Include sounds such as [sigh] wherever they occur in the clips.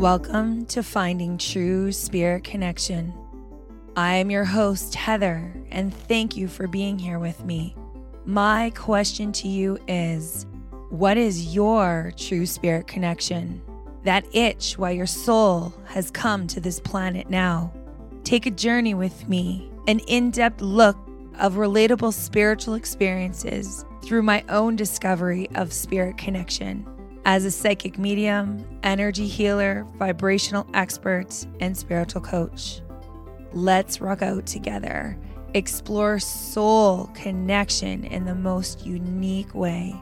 Welcome to Finding True Spirit Connection. I am your host, Heather, and thank you for being here with me. My question to you is What is your true spirit connection? That itch why your soul has come to this planet now. Take a journey with me, an in depth look of relatable spiritual experiences through my own discovery of spirit connection as a psychic medium, energy healer, vibrational expert, and spiritual coach. Let's rock out together, explore soul connection in the most unique way,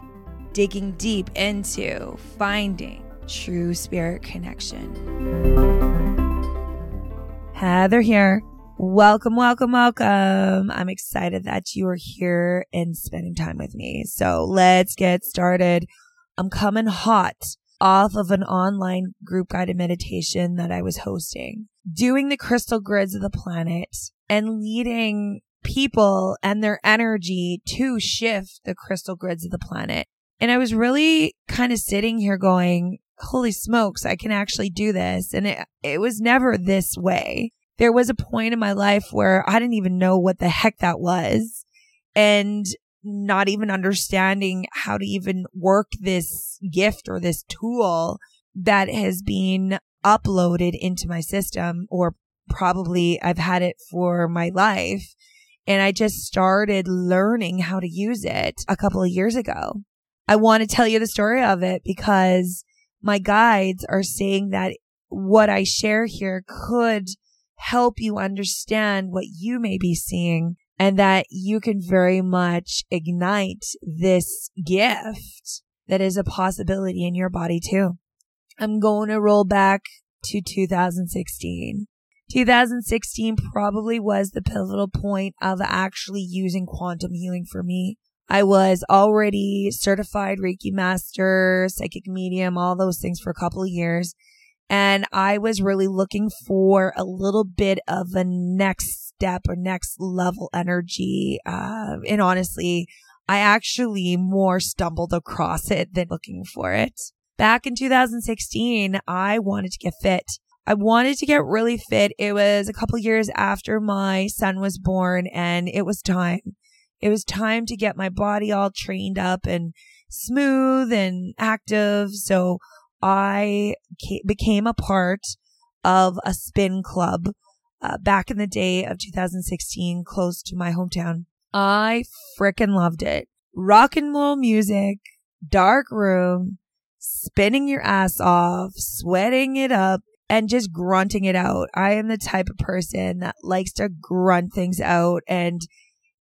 digging deep into finding true spirit connection. Heather here. Welcome, welcome, welcome. I'm excited that you are here and spending time with me. So let's get started. I'm coming hot off of an online group guided meditation that I was hosting, doing the crystal grids of the planet and leading people and their energy to shift the crystal grids of the planet. And I was really kind of sitting here going, holy smokes, I can actually do this. And it, it was never this way. There was a point in my life where I didn't even know what the heck that was. And not even understanding how to even work this gift or this tool that has been uploaded into my system or probably I've had it for my life. And I just started learning how to use it a couple of years ago. I want to tell you the story of it because my guides are saying that what I share here could help you understand what you may be seeing and that you can very much ignite this gift that is a possibility in your body too. I'm going to roll back to 2016. 2016 probably was the pivotal point of actually using quantum healing for me. I was already certified Reiki master, psychic medium, all those things for a couple of years. And I was really looking for a little bit of a next step or next level energy. Uh, and honestly, I actually more stumbled across it than looking for it. Back in 2016, I wanted to get fit. I wanted to get really fit. It was a couple years after my son was born and it was time. It was time to get my body all trained up and smooth and active. So I became a part of a spin club uh, back in the day of 2016, close to my hometown. I fricking loved it. Rock and roll music, dark room, spinning your ass off, sweating it up, and just grunting it out. I am the type of person that likes to grunt things out and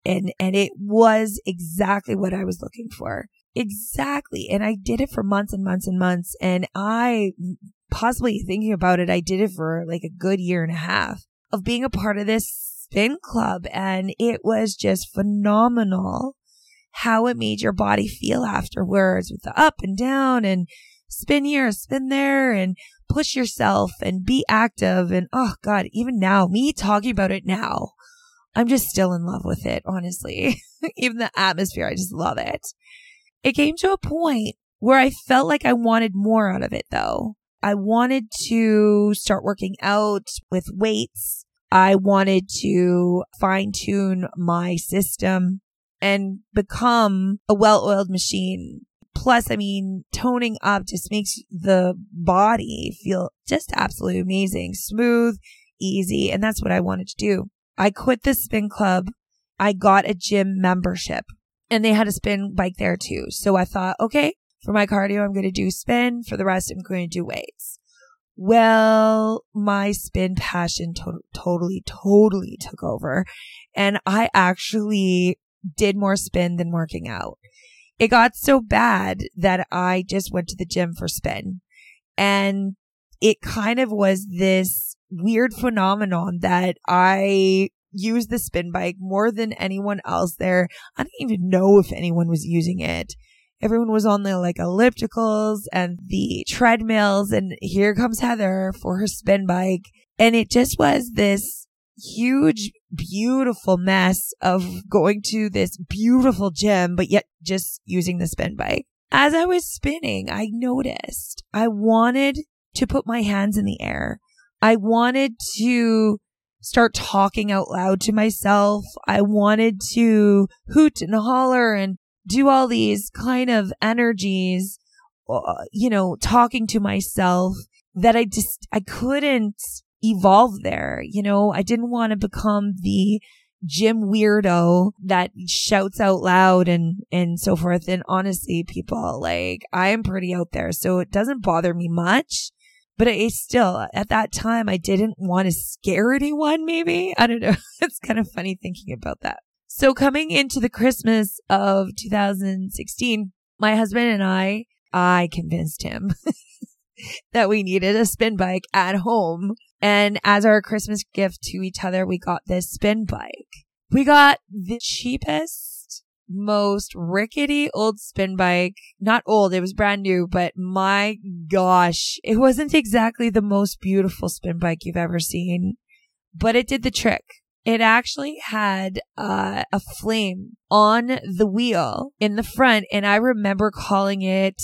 and and it was exactly what I was looking for. Exactly. And I did it for months and months and months and I possibly thinking about it, I did it for like a good year and a half of being a part of this spin club. And it was just phenomenal how it made your body feel afterwards with the up and down and spin here, spin there and push yourself and be active. And oh God, even now, me talking about it now, I'm just still in love with it, honestly. [laughs] even the atmosphere, I just love it. It came to a point where I felt like I wanted more out of it though. I wanted to start working out with weights. I wanted to fine tune my system and become a well oiled machine. Plus, I mean, toning up just makes the body feel just absolutely amazing, smooth, easy. And that's what I wanted to do. I quit the spin club. I got a gym membership and they had a spin bike there too. So I thought, okay, for my cardio, I'm going to do spin. For the rest, I'm going to do weights. Well, my spin passion to- totally, totally took over. And I actually did more spin than working out. It got so bad that I just went to the gym for spin. And it kind of was this weird phenomenon that I used the spin bike more than anyone else there. I didn't even know if anyone was using it everyone was on the like ellipticals and the treadmills and here comes Heather for her spin bike. And it just was this huge, beautiful mess of going to this beautiful gym, but yet just using the spin bike. As I was spinning, I noticed I wanted to put my hands in the air. I wanted to start talking out loud to myself. I wanted to hoot and holler and do all these kind of energies, uh, you know, talking to myself that I just, I couldn't evolve there. You know, I didn't want to become the gym weirdo that shouts out loud and, and so forth. And honestly, people, like, I am pretty out there. So it doesn't bother me much. But I still, at that time, I didn't want to scare anyone, maybe. I don't know. [laughs] it's kind of funny thinking about that. So coming into the Christmas of 2016, my husband and I, I convinced him [laughs] that we needed a spin bike at home. And as our Christmas gift to each other, we got this spin bike. We got the cheapest, most rickety old spin bike. Not old, it was brand new, but my gosh, it wasn't exactly the most beautiful spin bike you've ever seen, but it did the trick. It actually had uh, a flame on the wheel in the front, and I remember calling it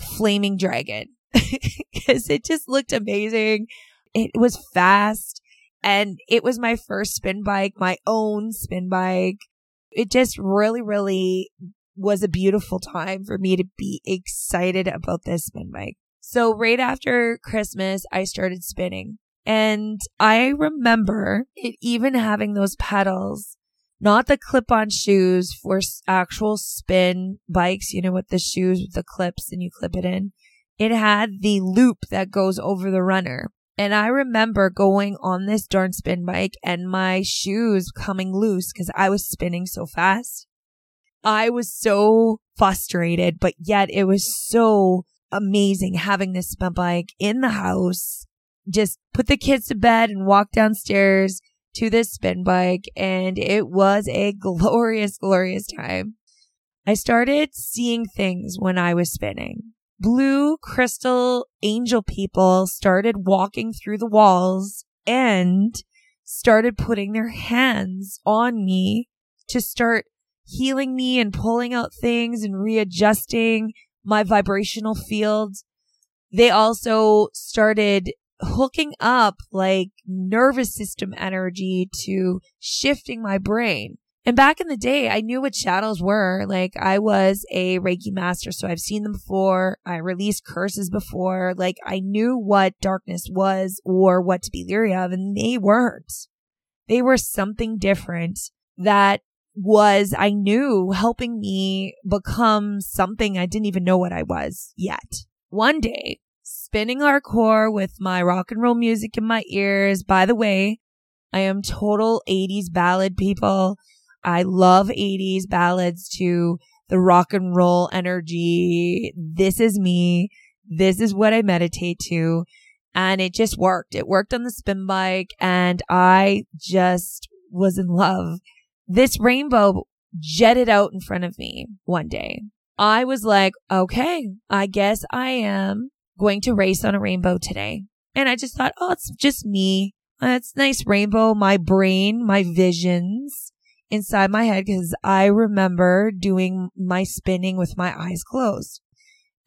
Flaming Dragon [laughs] because it just looked amazing. It was fast and it was my first spin bike, my own spin bike. It just really, really was a beautiful time for me to be excited about this spin bike. So right after Christmas, I started spinning and I remember it even having those pedals, not the clip on shoes for actual spin bikes, you know, with the shoes with the clips and you clip it in it had the loop that goes over the runner. And I remember going on this darn spin bike and my shoes coming loose because I was spinning so fast. I was so frustrated, but yet it was so amazing having this spin bike in the house. Just put the kids to bed and walk downstairs to this spin bike. And it was a glorious, glorious time. I started seeing things when I was spinning blue crystal angel people started walking through the walls and started putting their hands on me to start healing me and pulling out things and readjusting my vibrational fields. They also started hooking up like nervous system energy to shifting my brain. And back in the day, I knew what shadows were. Like I was a Reiki master, so I've seen them before. I released curses before. Like I knew what darkness was or what to be leery of, and they weren't. They were something different that was, I knew, helping me become something I didn't even know what I was yet. One day, spinning hardcore with my rock and roll music in my ears. By the way, I am total 80s ballad people. I love 80s ballads to the rock and roll energy. This is me. This is what I meditate to. And it just worked. It worked on the spin bike and I just was in love. This rainbow jetted out in front of me one day. I was like, okay, I guess I am going to race on a rainbow today. And I just thought, oh, it's just me. Uh, That's nice rainbow. My brain, my visions inside my head because I remember doing my spinning with my eyes closed.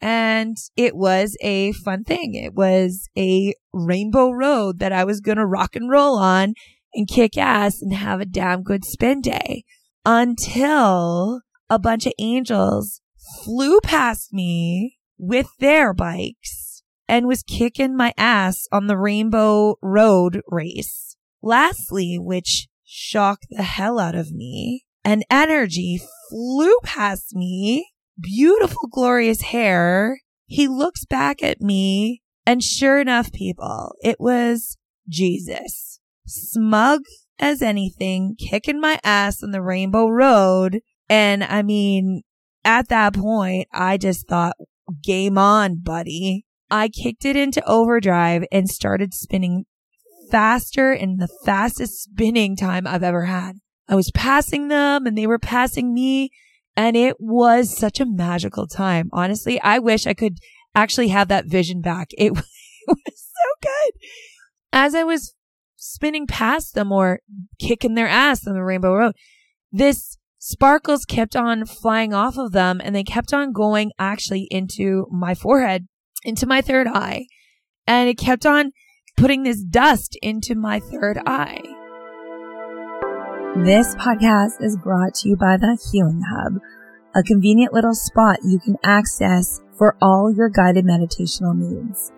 And it was a fun thing. It was a rainbow road that I was going to rock and roll on and kick ass and have a damn good spin day until a bunch of angels flew past me with their bikes and was kicking my ass on the rainbow road race. Lastly, which shocked the hell out of me. An energy flew past me. Beautiful, glorious hair. He looks back at me and sure enough, people, it was Jesus. Smug as anything, kicking my ass on the rainbow road. And I mean, at that point, I just thought, game on, buddy. I kicked it into overdrive and started spinning faster and the fastest spinning time I've ever had. I was passing them and they were passing me and it was such a magical time. Honestly, I wish I could actually have that vision back. [laughs] It, was so good. As I was spinning past them or kicking their ass on the Rainbow Road, this sparkles kept on flying off of them and they kept on going actually into my forehead, into my third eye. And it kept on putting this dust into my third eye. This podcast is brought to you by the Healing Hub, a convenient little spot you can access for all your guided meditational needs.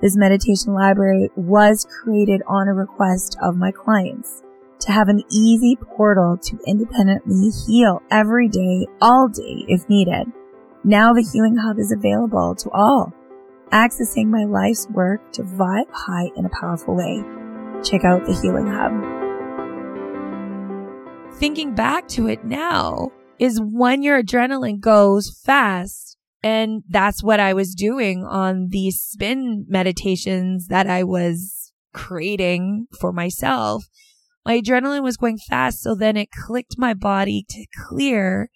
This meditation library was created on a request of my clients to have an easy portal to independently heal every day, all day if needed. Now the Healing Hub is available to all, accessing my life's work to vibe high in a powerful way. Check out the Healing Hub. Thinking back to it now is when your adrenaline goes fast. And that's what I was doing on these spin meditations that I was creating for myself my adrenaline was going fast. So then it clicked my body to clear,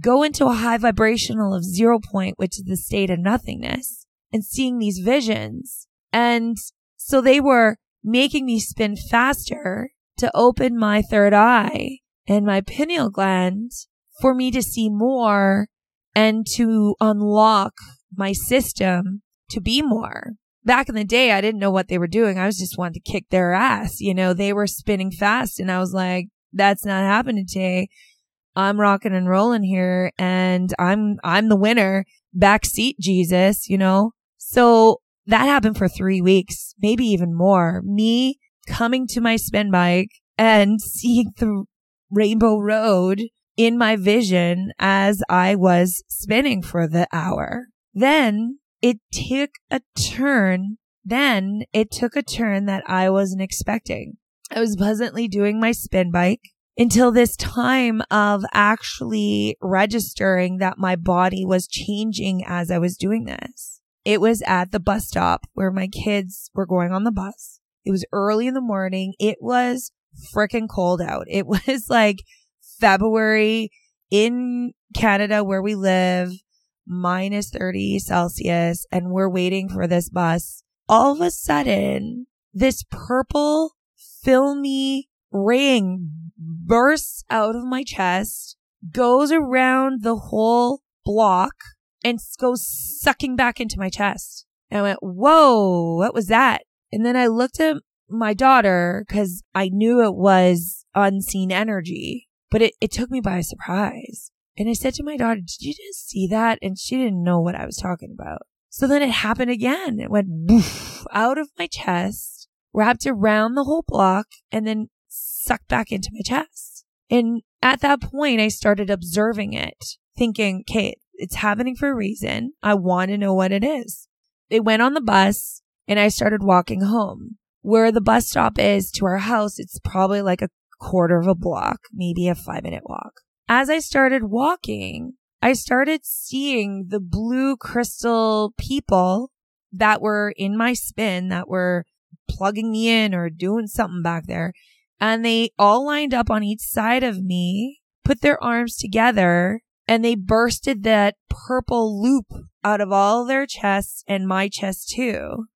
go into a high vibrational of zero point, which is the state of nothingness and seeing these visions. And so they were making me spin faster to open my third eye and my pineal gland for me to see more and to unlock my system to be more back in the day, I didn't know what they were doing. I was just wanting to kick their ass. You know, they were spinning fast and I was like, that's not happening today. I'm rocking and rolling here and I'm, I'm the winner. Backseat Jesus, you know? So that happened for three weeks, maybe even more. Me coming to my spin bike and seeing the rainbow road in my vision as I was spinning for the hour. Then it took a turn. Then it took a turn that I wasn't expecting. I was pleasantly doing my spin bike until this time of actually registering that my body was changing as I was doing this. It was at the bus stop where my kids were going on the bus. It was early in the morning. It was freaking cold out. It [laughs] was like February in Canada where we live minus 30 Celsius and we're waiting for this bus. All of a sudden, this purple filmy ring bursts out of my chest, goes around the whole block and goes sucking back into my chest. And I went, whoa, what was that? And then I looked at my daughter because I knew it was unseen energy, but it, it took me by surprise. And I said to my daughter, did you just see that? And she didn't know what I was talking about. So then it happened again. It went woof, out of my chest, wrapped around the whole block, and then sucked back into my chest. And at that point, I started observing it, thinking, okay, it's happening for a reason. I want to know what it is. It went on the bus and I started walking home. Where the bus stop is to our house, it's probably like a quarter of a block, maybe a five minute walk as I started walking, I started seeing the blue crystal people that were in my spin that were plugging me in or doing something back there. And they all lined up on each side of me, put their arms together, and they bursted that purple loop out of all their chests and my chest too.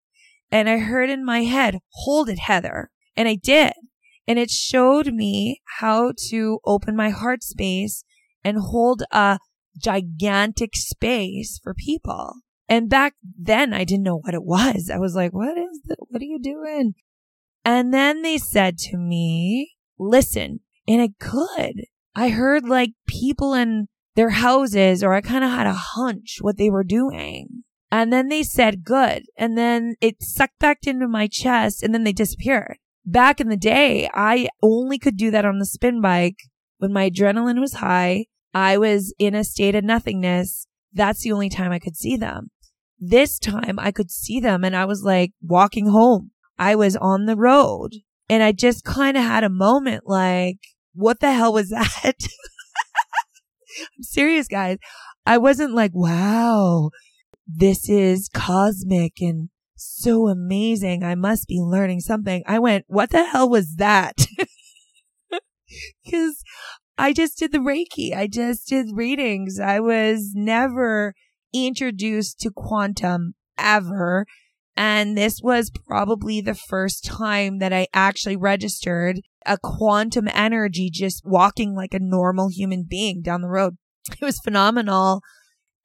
And I heard in my head, hold it, Heather. And I did. And it showed me how to open my heart space and hold a gigantic space for people. And back then I didn't know what it was. I was like, what is that? What are you doing? And then they said to me, listen, and I could. I heard like people in their houses or I kind of had a hunch what they were doing. And then they said good. And then it sucked back into my chest and then they disappeared back in the day, I only could do that on the spin bike when my adrenaline was high. I was in a state of nothingness. That's the only time I could see them. This time I could see them and I was like walking home. I was on the road and I just kind of had a moment like, what the hell was [laughs] that? I'm serious, guys. I wasn't like, wow, this is cosmic and so amazing. I must be learning something. I went, what the hell was that? [laughs] Cause I just did the Reiki. I just did readings. I was never introduced to quantum ever. And this was probably the first time that I actually registered a quantum energy just walking like a normal human being down the road. It was phenomenal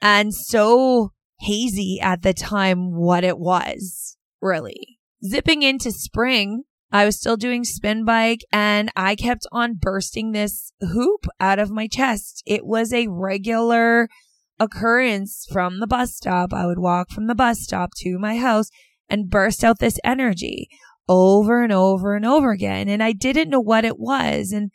and so hazy at the time what it was. really. Zipping into spring, I was still doing spin bike and I kept on bursting this hoop out of my chest. It was a regular occurrence from the bus stop. I would walk from the bus stop to my house and burst out this energy over and over and over again. And I didn't know what it was. And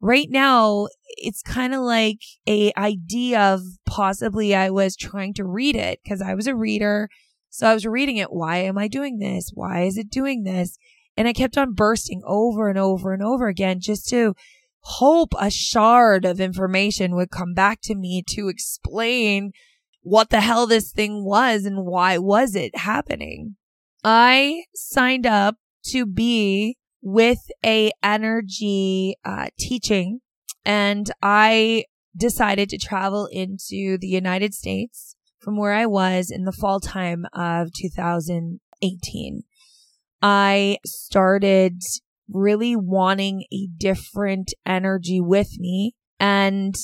right now it's kind of like a idea of possibly I was trying to read it because I was a reader. So I was reading it. Why am I doing this? Why is it doing this? And I kept on bursting over and over and over again just to hope a shard of information would come back to me to explain what the hell this thing was and why was it happening. I signed up to be with a energy uh, teaching and I decided to travel into the United States from where I was in the fall time of 2018. I started really wanting a different energy with me and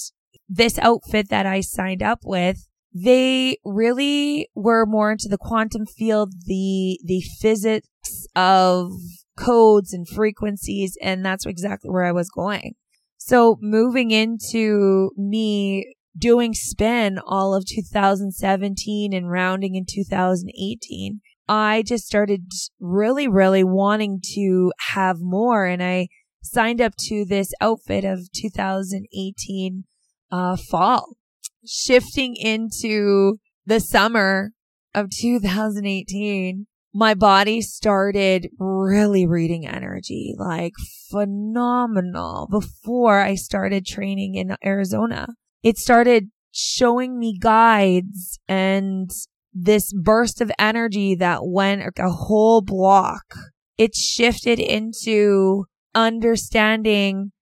this outfit that I signed up with they really were more into the quantum field, the, the physics of codes and frequencies. And that's exactly where I was going. So moving into me doing spin all of 2017 and rounding in 2018, I just started really, really wanting to have more. And I signed up to this outfit of 2018 uh, fall, shifting into the summer of 2018 my body started really reading energy, like phenomenal before I started training in Arizona. It started showing me guides and this burst of energy that went a whole block. It shifted into understanding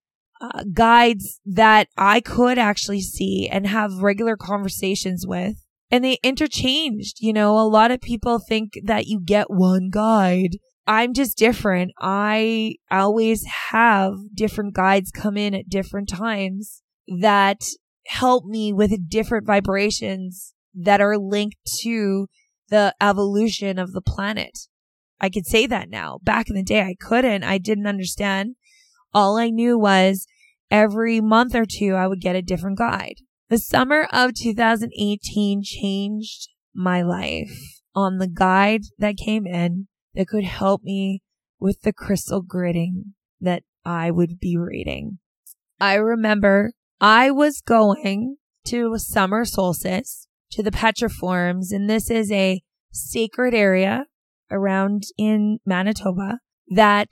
uh, guides that I could actually see and have regular conversations with and they interchanged. You know, a lot of people think that you get one guide. I'm just different. I always have different guides come in at different times that help me with different vibrations that are linked to the evolution of the planet. I could say that now. Back in the day, I couldn't. I didn't understand. All I knew was every month or two, I would get a different guide. The summer of 2018 changed my life on the guide that came in that could help me with the crystal gridding that I would be reading. I remember I was going to summer solstice to the petroforms, and this is a sacred area around in Manitoba that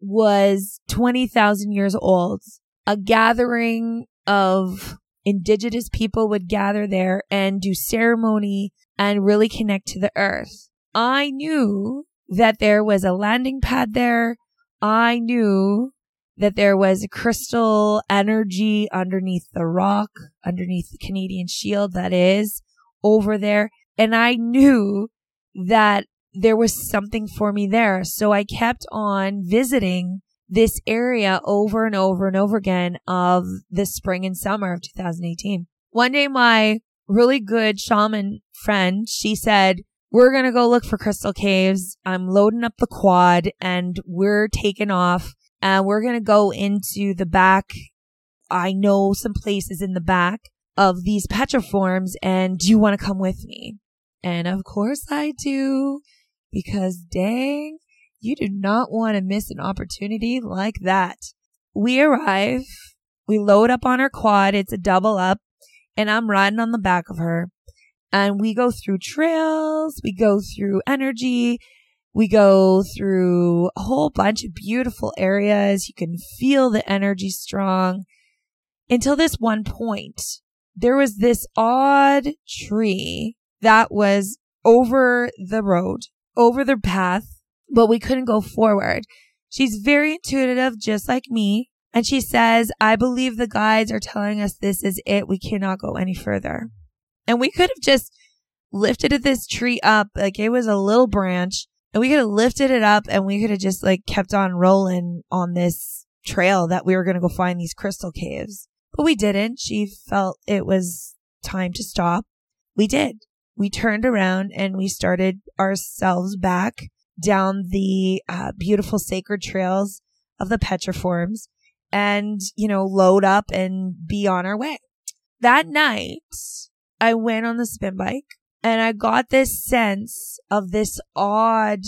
was 20,000 years old, a gathering of indigenous people would gather there and do ceremony and really connect to the earth. I knew that there was a landing pad there. I knew that there was crystal energy underneath the rock, underneath the Canadian shield that is over there. And I knew that there was something for me there. So I kept on visiting this area over and over and over again of the spring and summer of 2018. One day, my really good shaman friend, she said, we're going to go look for crystal caves. I'm loading up the quad and we're taking off and we're going to go into the back. I know some places in the back of these petroforms and do you want to come with me? And of course I do because dang, you do not want to miss an opportunity like that. We arrive, we load up on our quad. It's a double up and I'm riding on the back of her and we go through trails. We go through energy. We go through a whole bunch of beautiful areas. You can feel the energy strong until this one point. There was this odd tree that was over the road, over the path but we couldn't go forward. She's very intuitive, just like me. And she says, I believe the guides are telling us this is it. We cannot go any further. And we could have just lifted this tree up. Like it was a little branch and we could have lifted it up and we could have just like kept on rolling on this trail that we were going to go find these crystal caves. But we didn't. She felt it was time to stop. We did. We turned around and we started ourselves back down the uh, beautiful sacred trails of the petroforms and, you know, load up and be on our way. That night, I went on the spin bike and I got this sense of this odd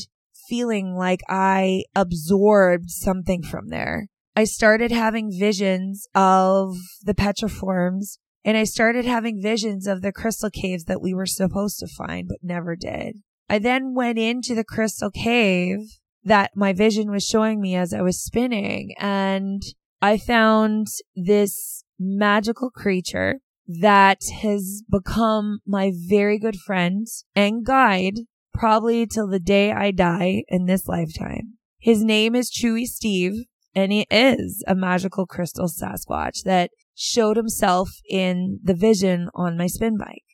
feeling like I absorbed something from there. I started having visions of the petroforms and I started having visions of the crystal caves that we were supposed to find, but never did. I then went into the crystal cave that my vision was showing me as I was spinning and I found this magical creature that has become my very good friend and guide probably till the day I die in this lifetime. His name is Chewie Steve and he is a magical crystal Sasquatch that showed himself in the vision on my spin bike.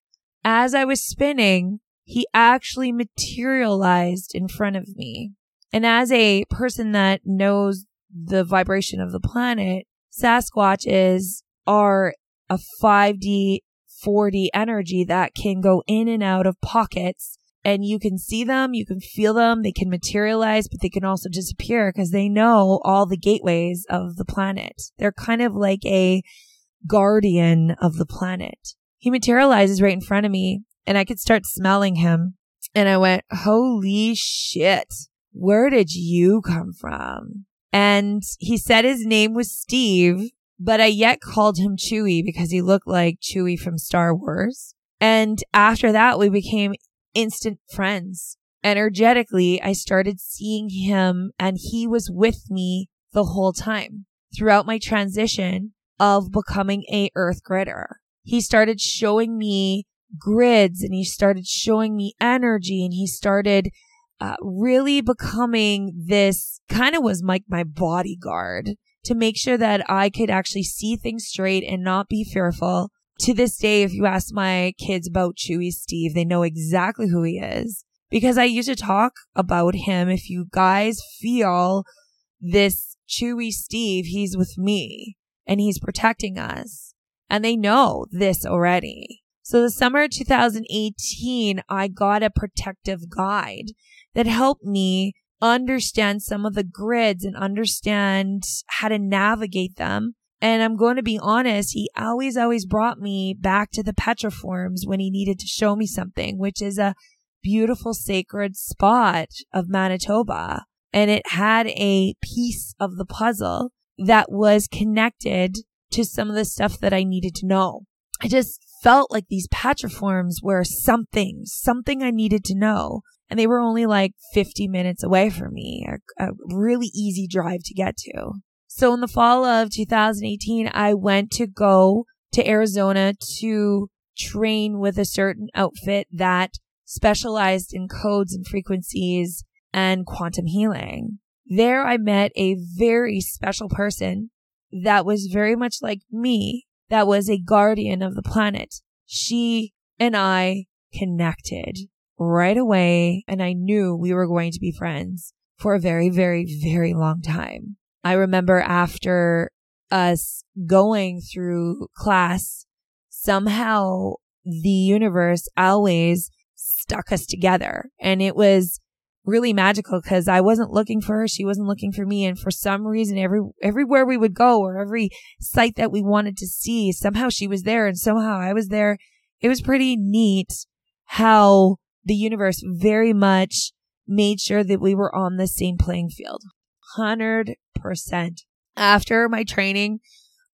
As I was spinning, he actually materialized in front of me. And as a person that knows the vibration of the planet, Sasquatches are a 5D, 4D energy that can go in and out of pockets and you can see them, you can feel them, they can materialize, but they can also disappear because they know all the gateways of the planet. They're kind of like a guardian of the planet. He materializes right in front of me and I could start smelling him. And I went, holy shit. Where did you come from? And he said his name was Steve, but I yet called him Chewie because he looked like Chewie from Star Wars. And after that, we became instant friends. Energetically, I started seeing him and he was with me the whole time throughout my transition of becoming a earth gridder. He started showing me grids and he started showing me energy and he started uh, really becoming this kind of was like my bodyguard to make sure that I could actually see things straight and not be fearful. To this day, if you ask my kids about Chewie Steve, they know exactly who he is because I used to talk about him. If you guys feel this Chewie Steve, he's with me and he's protecting us. And they know this already. So the summer of 2018, I got a protective guide that helped me understand some of the grids and understand how to navigate them. And I'm going to be honest, he always, always brought me back to the petroforms when he needed to show me something, which is a beautiful sacred spot of Manitoba. And it had a piece of the puzzle that was connected to some of the stuff that I needed to know. I just felt like these petroforms were something, something I needed to know. And they were only like 50 minutes away from me, a, a really easy drive to get to. So in the fall of 2018, I went to go to Arizona to train with a certain outfit that specialized in codes and frequencies and quantum healing. There I met a very special person that was very much like me that was a guardian of the planet. She and I connected right away and I knew we were going to be friends for a very, very, very long time. I remember after us going through class, somehow the universe always stuck us together and it was really magical because I wasn't looking for her. She wasn't looking for me. And for some reason, every, everywhere we would go or every site that we wanted to see, somehow she was there and somehow I was there. It was pretty neat how the universe very much made sure that we were on the same playing field. 100%. After my training,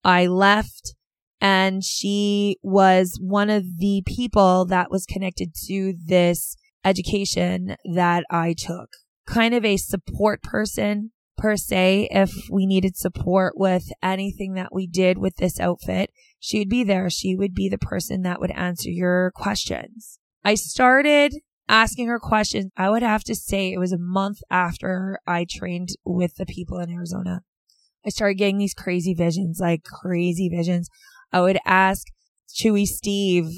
I left and she was one of the people that was connected to this education that I took. Kind of a support person per se. If we needed support with anything that we did with this outfit, she would be there. She would be the person that would answer your questions. I started asking her questions. I would have to say it was a month after I trained with the people in Arizona. I started getting these crazy visions, like crazy visions. I would ask Chewie Steve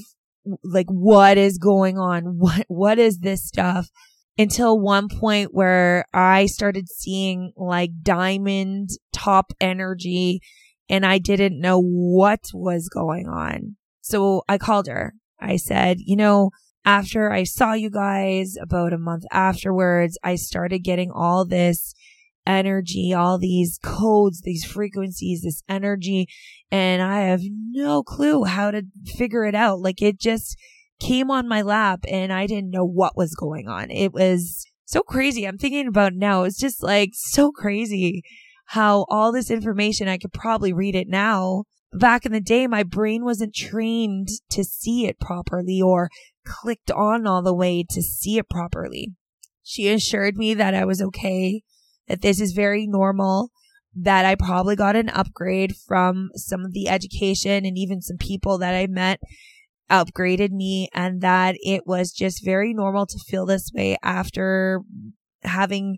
like what is going on? What, what is this stuff? Until one point where I started seeing like diamond top energy and I didn't know what was going on. So I called her. I said, you know, after I saw you guys about a month afterwards, I started getting all this energy, all these codes, these frequencies, this energy, and I have no clue how to figure it out. Like it just came on my lap and I didn't know what was going on. It was so crazy. I'm thinking about it now. It's just like so crazy how all this information, I could probably read it now. Back in the day, my brain wasn't trained to see it properly or clicked on all the way to see it properly. She assured me that I was okay, that this is very normal, that I probably got an upgrade from some of the education and even some people that I met upgraded me and that it was just very normal to feel this way after having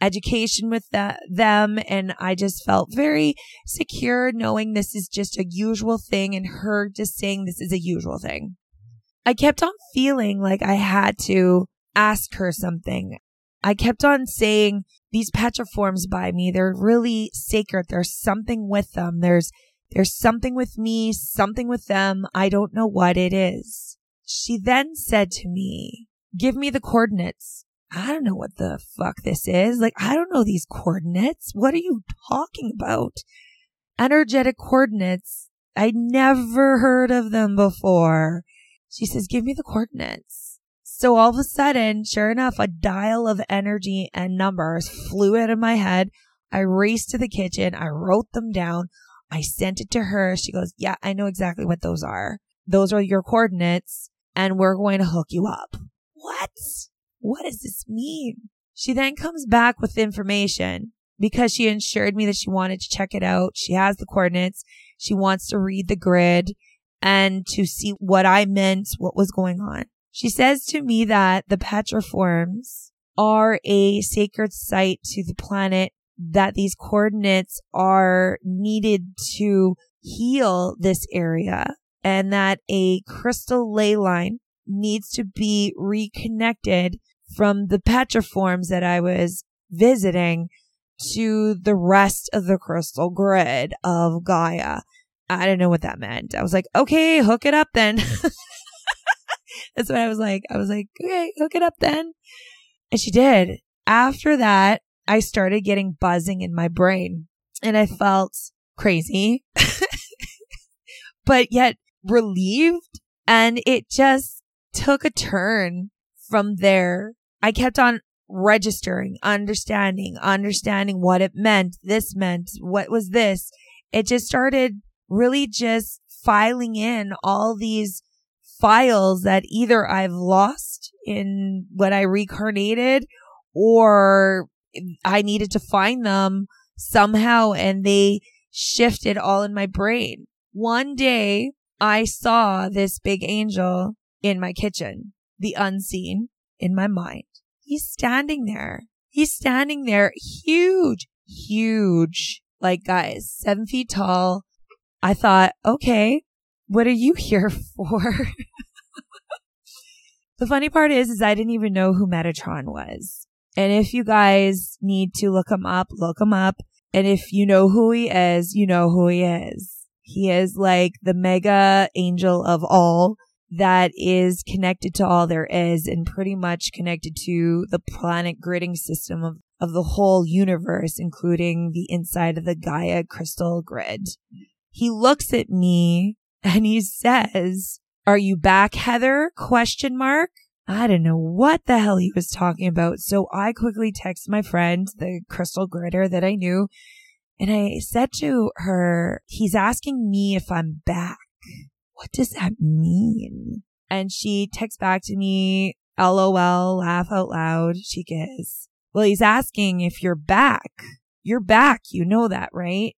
education with the, them. And I just felt very secure knowing this is just a usual thing and her just saying this is a usual thing. I kept on feeling like I had to ask her something. I kept on saying these petroforms by me, they're really sacred. There's something with them. There's, there's something with me, something with them. I don't know what it is. She then said to me, give me the coordinates. I don't know what the fuck this is. Like, I don't know these coordinates. What are you talking about? Energetic coordinates. I never heard of them before. She says, give me the coordinates. So all of a sudden, sure enough, a dial of energy and numbers flew out of my head. I raced to the kitchen. I wrote them down. I sent it to her. She goes, yeah, I know exactly what those are. Those are your coordinates and we're going to hook you up. What? What does this mean? She then comes back with information because she assured me that she wanted to check it out. She has the coordinates. She wants to read the grid and to see what I meant, what was going on. She says to me that the petroforms are a sacred site to the planet, that these coordinates are needed to heal this area, and that a crystal ley line needs to be reconnected from the petroforms that I was visiting to the rest of the crystal grid of Gaia. I didn't know what that meant. I was like, okay, hook it up then. [laughs] That's what I was like. I was like, okay, hook it up then. And she did. After that, I started getting buzzing in my brain and I felt crazy, [laughs] but yet relieved. And it just took a turn from there. I kept on registering, understanding, understanding what it meant. This meant what was this. It just started really just filing in all these files that either I've lost in when I reincarnated or I needed to find them somehow and they shifted all in my brain. One day I saw this big angel in my kitchen, the unseen in my mind. He's standing there. He's standing there huge, huge, like guys, seven feet tall, I thought, okay, what are you here [laughs] for? the funny part is, is I didn't even know who Metatron was. And if you guys need to look him up, look him up. And if you know who he is, you know who he is. He is like the mega angel of all that is connected to all there is and pretty much connected to the planet gridding system of, of the whole universe, including the inside of the Gaia crystal grid. He looks at me and he says, are you back, Heather? Question mark. I don't know what the hell he was talking about. So I quickly text my friend, the crystal gridder that I knew, and I said to her, he's asking me if I'm back. What does that mean? And she texts back to me, LOL, laugh out loud. She goes, well, he's asking if you're back. You're back. You know that, right?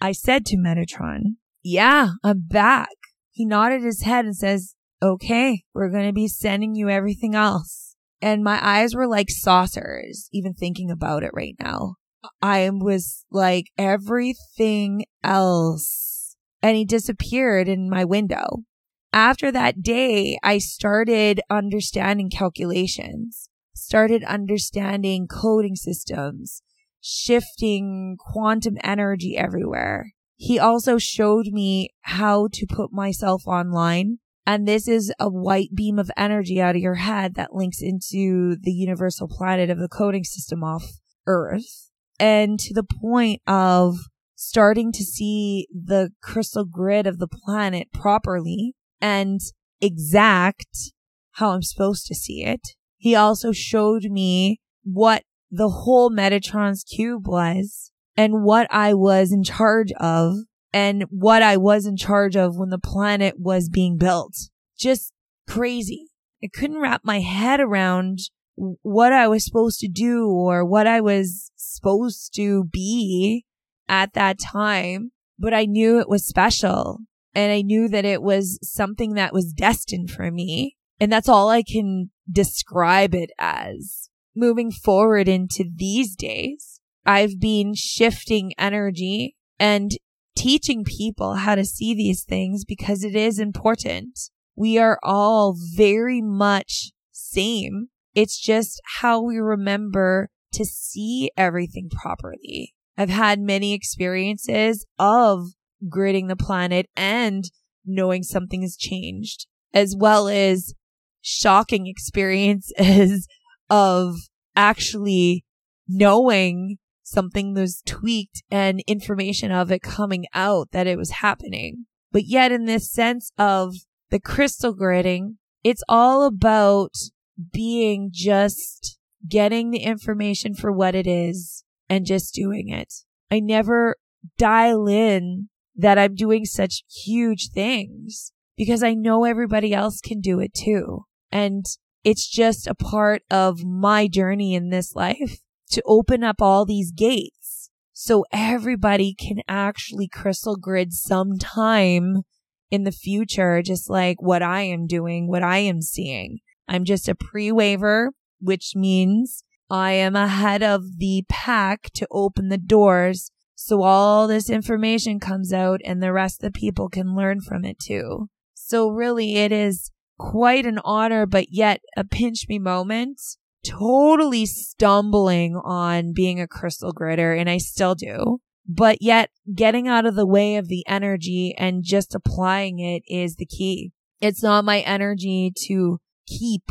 I said to Metatron, yeah, I'm back. He nodded his head and says, okay, we're going to be sending you everything else. And my eyes were like saucers, even thinking about it right now. I was like everything else. And he disappeared in my window. After that day, I started understanding calculations, started understanding coding systems, shifting quantum energy everywhere. He also showed me how to put myself online And this is a white beam of energy out of your head that links into the universal planet of the coding system off Earth. And to the point of starting to see the crystal grid of the planet properly and exact how I'm supposed to see it. He also showed me what the whole Metatron's cube was and what I was in charge of and what I was in charge of when the planet was being built. Just crazy. I couldn't wrap my head around what I was supposed to do or what I was supposed to be at that time, but I knew it was special and I knew that it was something that was destined for me. And that's all I can describe it as. Moving forward into these days, I've been shifting energy and teaching people how to see these things because it is important. We are all very much same. It's just how we remember to see everything properly. I've had many experiences of gridding the planet and knowing something has changed, as well as shocking [laughs] experiences of actually knowing something was tweaked and information of it coming out that it was happening. But yet in this sense of the crystal gridding, it's all about being just getting the information for what it is and just doing it. I never dial in that I'm doing such huge things because I know everybody else can do it too. And it's just a part of my journey in this life to open up all these gates so everybody can actually crystal grid sometime in the future, just like what I am doing, what I am seeing. I'm just a pre waiver, which means I am ahead of the pack to open the doors so all this information comes out and the rest of the people can learn from it too. So really it is quite an honor, but yet a pinch me moment. Totally stumbling on being a crystal gridder and I still do. But yet getting out of the way of the energy and just applying it is the key. It's not my energy to keep.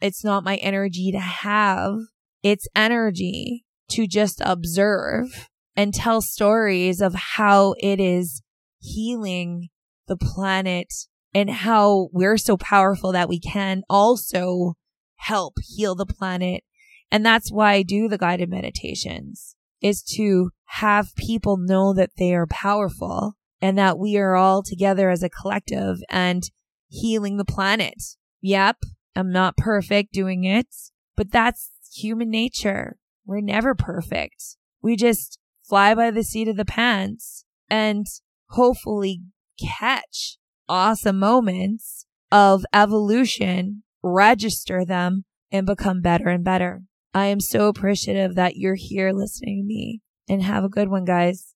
It's not my energy to have. It's energy to just observe and tell stories of how it is healing the planet and how we're so powerful that we can also help heal the planet. And that's why I do the guided meditations is to have people know that they are powerful and that we are all together as a collective and healing the planet. Yep. I'm not perfect doing it, but that's human nature. We're never perfect. We just fly by the seat of the pants and hopefully catch awesome moments of evolution, register them and become better and better. I am so appreciative that you're here listening to me and have a good one, guys.